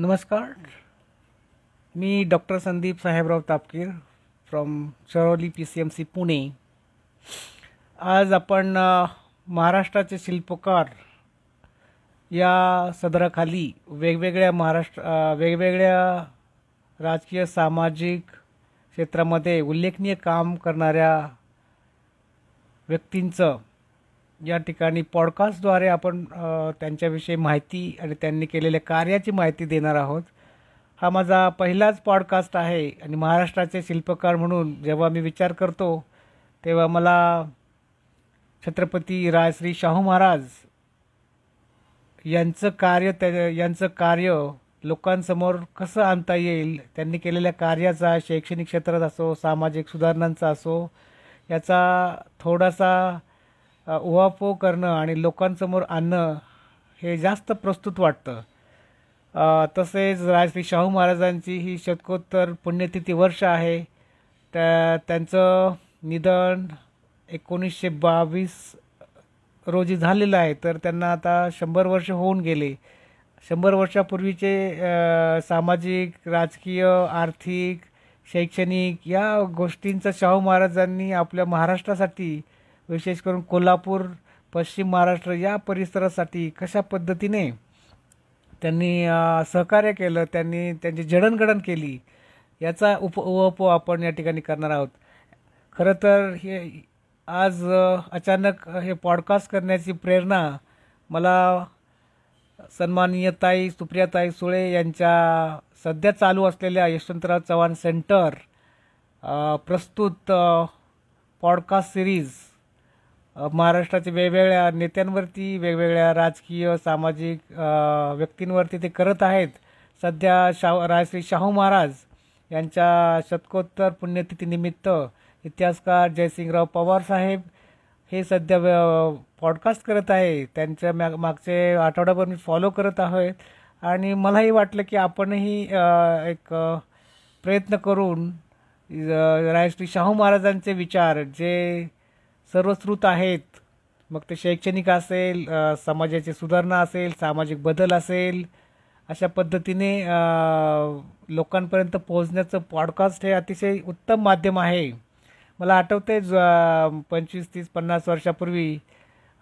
नमस्कार. मी doctor Sandeep Sahebrao Tapkir from Charoli P C M C Pune. आज आपण महाराष्ट्राचे शिल्पकार या सदराखाली वेगवेगळ्या महाराष्ट्र वेगवेगळ्या राजकीय सामाजिक क्षेत्रामध्ये उल्लेखनीय काम करणाऱ्या व्यक्तींचं या ठिकाणी पॉडकास्टद्वारे आपण त्यांच्याविषयी माहिती आणि त्यांनी केलेल्या कार्याची माहिती देणार आहोत. हा माझा पहिलाच पॉडकास्ट आहे आणि महाराष्ट्राचे शिल्पकार म्हणून जेव्हा मी विचार करतो तेव्हा मला छत्रपती राजश्री शाहू महाराज यांचं कार्य त्या यांचं कार्य लोकांसमोर कसं आणता येईल त्यांनी केलेल्या कार्याचा शैक्षणिक क्षेत्रात असो सामाजिक सुधारणांचा असो याचा थोडासा उहापोह करणं आणि लोकांसमोर आणणं हे जास्त प्रस्तुत वाटतं. तसेच राजश्री शाहू महाराजांची ही शतकोत्तर पुण्यतिथी वर्ष आहे. त्या त्यांचं निधन एकोणीसशे बावीस रोजी झालेलं आहे. तर त्यांना आता शंभर वर्ष होऊन गेले. शंभर वर्षापूर्वीचे सामाजिक राजकीय आर्थिक शैक्षणिक या गोष्टींचा शाहू महाराजांनी आपल्या महाराष्ट्रासाठी विशेष करून कोल्हापूर पश्चिम महाराष्ट्र या परिसरासाठी कशा पद्धतीने त्यांनी सहकार्य केलं त्यांनी त्यांची जडणघडण केली याचा उप उहापोह आपण या ठिकाणी करणार आहोत. खरं तर हे आज अचानक हे पॉडकास्ट करण्याची प्रेरणा मला सन्माननीय ताई सुप्रियाताई सुळे यांच्या सध्या चालू असलेल्या यशवंतराव चव्हाण सेंटर प्रस्तुत पॉडकास्ट सिरीज महाराष्ट्राच्या वेगवेगळ्या नेत्यांवरती वेगवेगळ्या राजकीय सामाजिक व्यक्तींवरती ते करत आहेत. सध्या शाहू राजश्री शाहू महाराज यांच्या शतकोत्तर पुण्यतिथीनिमित्त इतिहासकार जयसिंगराव पवार साहेब हे सध्या पॉडकास्ट करत आहे त्यांच्या मॅ मागचे आठवडाभर मी फॉलो करत आहे आणि मलाही वाटलं की आपणही एक प्रयत्न करून राजश्री शाहू महाराजांचे विचार जे सर्वश्रुत आहेत. मग ते शैक्षणिक असेल समाजाची सुधारणा असेल सामाजिक बदल असेल अशा पद्धतीने लोकांपर्यंत पोहोचण्याचं पॉडकास्ट हे अतिशय उत्तम माध्यम आहे. मला आठवते पंचवीस तीस पन्नास वर्षापूर्वी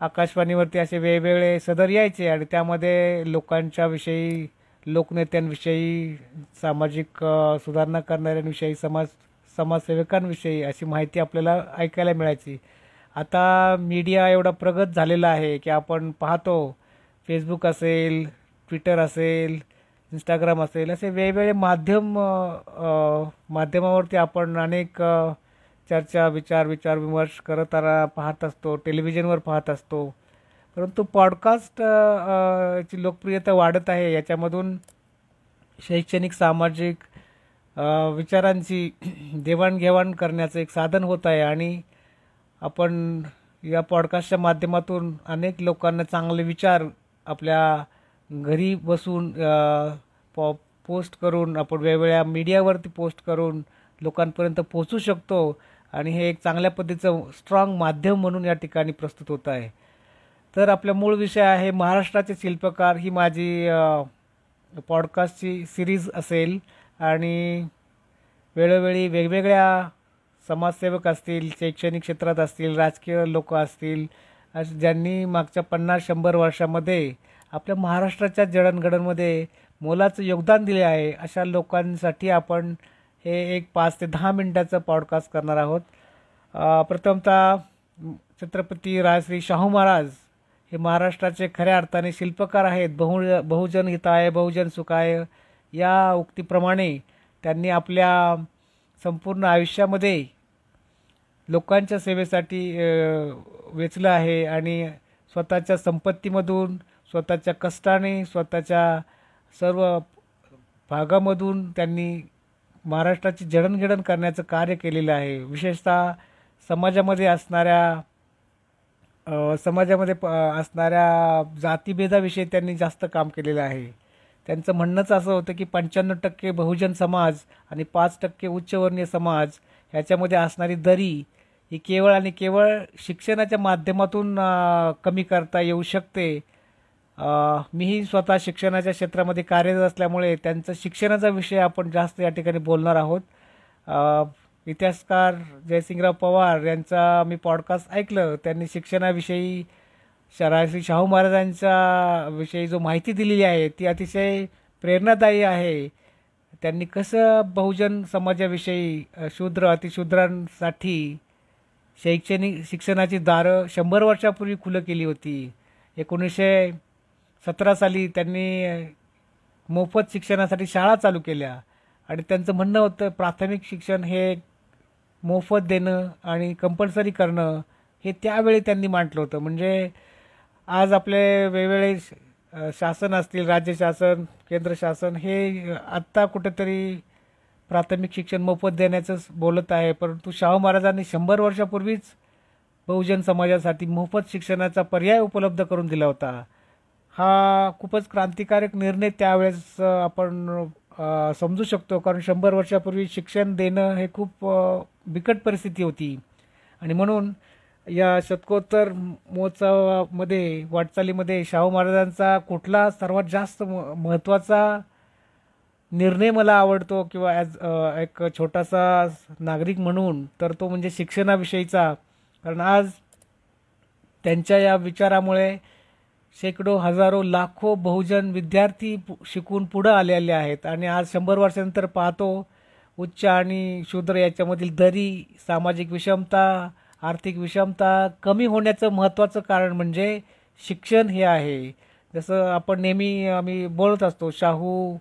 आकाशवाणीवरती असे वेगवेगळे सदर यायचे आणि त्यामध्ये लोकांच्याविषयी लोकनेत्यांविषयी सामाजिक सुधारणा करणाऱ्यांविषयी समाज समाजसेवकांविषयी अशी माहिती आपल्याला ऐकायला मिळायची. आता मीडिया एवढा प्रगत झालेला आहे की आपण पाहतो. फेसबुक असेल ट्विटर असेल इंस्टाग्राम असेल असे वेगवेगळे माध्यम माध्यमावरती आपण अनेक चर्चा विचार विचार विमर्श करत पाहत असतो. टेलिव्हिजनवर पाहत असतो. परंतु पॉडकास्ट ची लोकप्रियता वाढत आहे. याच्यामधून शैक्षणिक सामाजिक विचारांची देवाणघेवाण करण्याचं एक साधन होत आहे. आणि आपण या पॉडकास्टच्या माध्यमातून अनेक लोकांना चांगले विचार आपल्या घरी बसून पॉ पोस्ट करून आपण वेगवेगळ्या मीडियावरती पोस्ट करून लोकांपर्यंत पोहोचू शकतो. आणि हे एक चांगल्या पद्धतीचं स्ट्रॉंग माध्यम म्हणून या ठिकाणी प्रस्तुत होत आहे. तर आपला मूळ विषय आहे महाराष्ट्राचे शिल्पकार. ही माझी पॉडकास्टची सिरीज असेल. आणि वेळोवेळी वेगवेगळ्या समाजसेवक असतील शैक्षणिक क्षेत्रात असतील राजकीय लोक असतील ज्यांनी मागच्या पन्नास शंभर वर्षामध्ये आपल्या महाराष्ट्राच्या जडणघडणमध्ये मोलाचं योगदान दिले आहे अशा लोकांसाठी आपण हे एक पाच ते दहा मिनटाचं पॉडकास्ट करणार आहोत. प्रथमतः छत्रपती राजश्री शाहू महाराज हे महाराष्ट्राचे खऱ्या अर्थाने शिल्पकार आहेत. बहु बहुजन हिताय बहुजन सुखाय या उक्तीप्रमाणे त्यांनी आपल्या संपूर्ण आयुष्यामध्ये लोकांच्या सेवेसाठी वेचलं आहे आणि स्वतःच्या संपत्तीमधून स्वतःच्या कष्टाने स्वतःच्या सर्व भागामधून त्यांनी महाराष्ट्राची जडणघडण करण्याचं कार्य केलेलं आहे. विशेषतः समाजामध्ये असणाऱ्या समाजामध्ये प असणाऱ्या जातीभेदाविषयी त्यांनी जास्त काम केलेलं आहे. त्यांचं म्हणणंच असं होतं की पंच्याण्णव टक्के बहुजन समाज आणि पाच टक्के उच्चवर्णीय समाज ह्याच्यामध्ये असणारी दरी ही केवळ आणि केवळ शिक्षणाच्या माध्यमातून कमी करता येऊ शकते. मीही स्वतः शिक्षणाच्या क्षेत्रामध्ये कार्यरत असल्यामुळे त्यांचं शिक्षणाचा विषय आपण जास्त या ठिकाणी बोलणार आहोत. इतिहासकार जयसिंगराव पवार यांचा मी पॉडकास्ट ऐकलं. त्यांनी शिक्षणाविषयी शराश्री शाहू महाराजांच्या विषयी जो माहिती दिलेली आहे ती अतिशय प्रेरणादायी आहे. त्यांनी कसं बहुजन समाजाविषयी शूद्र अतिशूद्रांसाठी शैक्षणिक शिक्षणाची दारं शंभर वर्षापूर्वी खुलं केली होती. एकोणीसशे सतरा साली त्यांनी मोफत शिक्षणासाठी शाळा चालू केल्या. आणि त्यांचं म्हणणं होतं प्राथमिक शिक्षण हे मोफत देणं आणि कंपल्सरी करणं हे त्यावेळी त्यांनी मांडलं होतं. म्हणजे आज आपले वेगवेगळे शासन असतील राज्य शासन केंद्र शासन हे आत्ता कुठेतरी प्राथमिक शिक्षण मोफत देण्याचं बोलत आहे परंतु शाहू महाराजांनी शंभर वर्षापूर्वीच बहुजन समाजासाठी मोफत शिक्षणाचा पर्याय उपलब्ध करून दिला होता. हा खूपच क्रांतिकारक निर्णय त्यावेळेस आपण समजू शकतो कारण शंभर वर्षापूर्वी शिक्षण देणं हे खूप बिकट परिस्थिती होती. आणि म्हणून या शतकोत्तर महोत्सवामध्ये वाटचालीमध्ये शाहू महाराजांचा कुठला सर्वात जास्त म- महत्त्वाचा निर्णय मला आवडतो किंवा ॲज एक छोटासा नागरिक म्हणून तर तो म्हणजे शिक्षणाविषयीचा. कारण आज त्यांच्या या विचारामुळे शेकडो हजारो लाखो बहुजन विद्यार्थी पु- शिकून पुढं आलेले आहेत. आणि आज शंभर वर्षानंतर पाहतो उच्च आणि शूद्र याच्यामधील दरी सामाजिक विषमता आर्थिक विषमता कमी होण्याचं महत्त्वाचं कारण म्हणजे शिक्षण हे आहे. जसं आपण नेहमी आम्ही बोलत असतो शाहू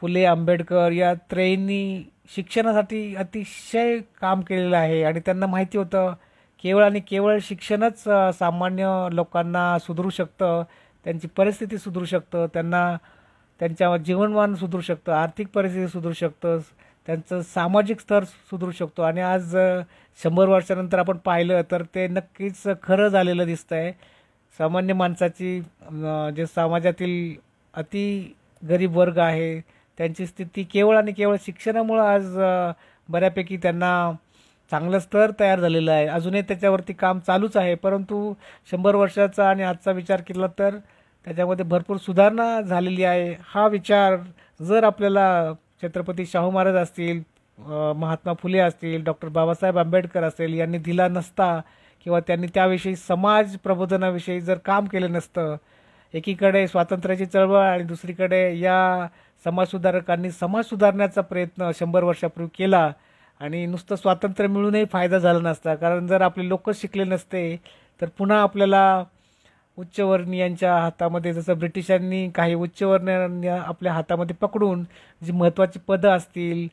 फुले आंबेडकर या त्रयींनी शिक्षणासाठी अतिशय काम केलेलं आहे. आणि त्यांना माहिती होतं केवळ आणि केवळ शिक्षणच सामान्य लोकांना सुधरू शकतं त्यांची परिस्थिती सुधरू शकतं त्यांना त्यांच्या जीवनमान सुधरू शकतं आर्थिक परिस्थिती सुधरू शकतं त्यांचं सामाजिक स्तर सुधरू शकतो. आणि आज शंभर वर्षानंतर आपण पाहिलं तर ते नक्कीच खरं झालेलं दिसतं आहे सामान्य माणसाची जे समाजातील अति गरीब वर्ग आहे त्यांची स्थिती केवळ आणि केवळ शिक्षणामुळं आज बऱ्यापैकी त्यांना चांगलं स्तर तयार झालेलं आहे. अजूनही त्याच्यावरती काम चालूच आहे. परंतु शंभर वर्षाचा आणि आजचा विचार केला तर त्याच्यामध्ये भरपूर सुधारणा झालेली आहे. हा विचार जर आपल्याला छत्रपती शाहू महाराज असतील महात्मा फुले असतील डॉक्टर बाबासाहेब आंबेडकर असतील यांनी दिला नसता किंवा त्यांनी त्याविषयी समाज प्रबोधनाविषयी जर काम केलं नसतं एकीकडे स्वातंत्र्याची चळवळ आणि दुसरीकडे या समाजसुधारकांनी समाज सुधारण्याचा प्रयत्न शंभर वर्षापूर्वी केला आणि नुसतं स्वातंत्र्य मिळूनही फायदा झाला नसता. कारण जर आपले लोक शिकले नसते तर पुन्हा आपल्याला उच्चवर्णीयांच्या हातामध्ये जसं ब्रिटिशांनी काही उच्चवर्णीय आपल्या हातामध्ये पकडून जी महत्त्वाची पदं असतील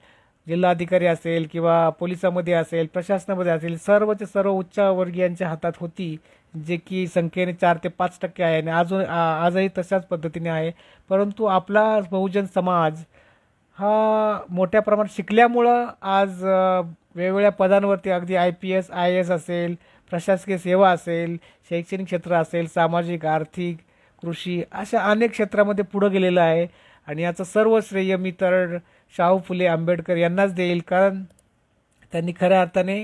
जिल्हाधिकारी असेल किंवा पोलिसामध्ये असेल प्रशासनामध्ये असेल सर्वच्या सर्व उच्चवर्गीयांच्या हातात होती. जे की संख्येने चार ते पाच टक्के आहे आणि अजून आजही तशाच पद्धतीने आहे. परंतु आपला बहुजन समाज हा मोठ्या प्रमाणात शिकल्यामुळं आज वेगवेगळ्या पदांवरती अगदी I P S I S असेल प्रशासकीय सेवा असेल शैक्षणिक क्षेत्र असेल सामाजिक आर्थिक कृषी अशा अनेक क्षेत्रामध्ये पुढं गेलेलं आहे. आणि याचं सर्व श्रेय मी तर शाहू फुले आंबेडकर यांनाच देईल. कारण त्यांनी खऱ्या अर्थाने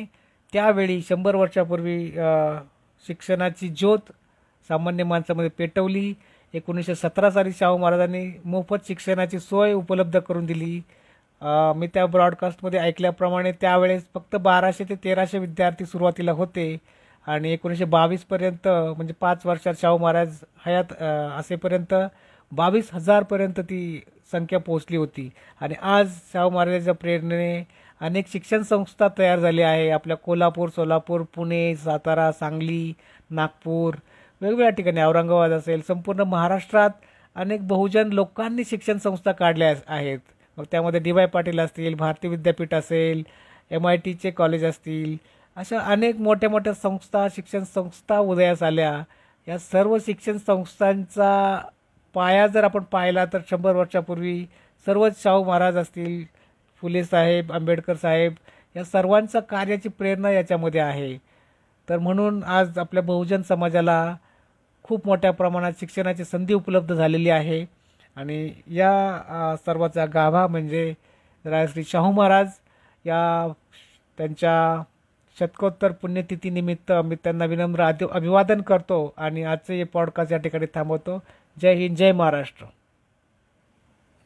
त्यावेळी शंभर वर्षापूर्वी शिक्षणाची ज्योत सामान्य माणसामध्ये पेटवली. एकोणीसशे सतरा साली शाहू महाराजांनी मोफत शिक्षणाची सोय उपलब्ध करून दिली. मी त्या ब्रॉडकास्टमध्ये ऐकल्याप्रमाणे त्यावेळेस फक्त बाराशे ते तेराशे विद्यार्थी सुरुवातीला होते आणि एकोणीसशे बावीसपर्यंत म्हणजे पाच वर्षात शाहू महाराज हयात असेपर्यंत बावीस हजारपर्यंत ती संख्या पोहोचली होती. आणि आज शाहू महाराजांच्या प्रेरणेने अनेक शिक्षण संस्था तयार झाल्या आहे. आपल्या कोल्हापूर सोलापूर पुणे सातारा सांगली नागपूर वेगवेगळ्या ठिकाणी औरंगाबाद असेल संपूर्ण महाराष्ट्रात अनेक बहुजन लोकांनी शिक्षण संस्था काढल्या आहेत. मग त्यामध्ये डी वाय पाटील असतील भारती विद्यापीठ असेल एम आय टीचे कॉलेज असतील अशा अनेक मोठ्या मोठ्या संस्था शिक्षण संस्था उदयास आल्या. या सर्व शिक्षण संस्थांचा पाया जर आपण पाहिला तर शंभर वर्षापूर्वी सर्वच शाहू महाराज असतील फुले साहेब आंबेडकर साहेब या सर्वांचा कार्याची प्रेरणा याच्यामध्ये आहे. तर म्हणून आज आपल्या बहुजन समाजाला खूप मोठ्या प्रमाणात शिक्षणाची संधी उपलब्ध झालेली आहे. आणि या सर्वाचा गाभा म्हणजे राजश्री शाहू महाराज या त्यांच्या शतकोत्तर पुण्यतिथीनिमित्त मी त्यांना विनम्र अभिवादन करतो आणि आजचं हे पॉडकास्ट या ठिकाणी थांबवतो. जय हिंद जय महाराष्ट्र.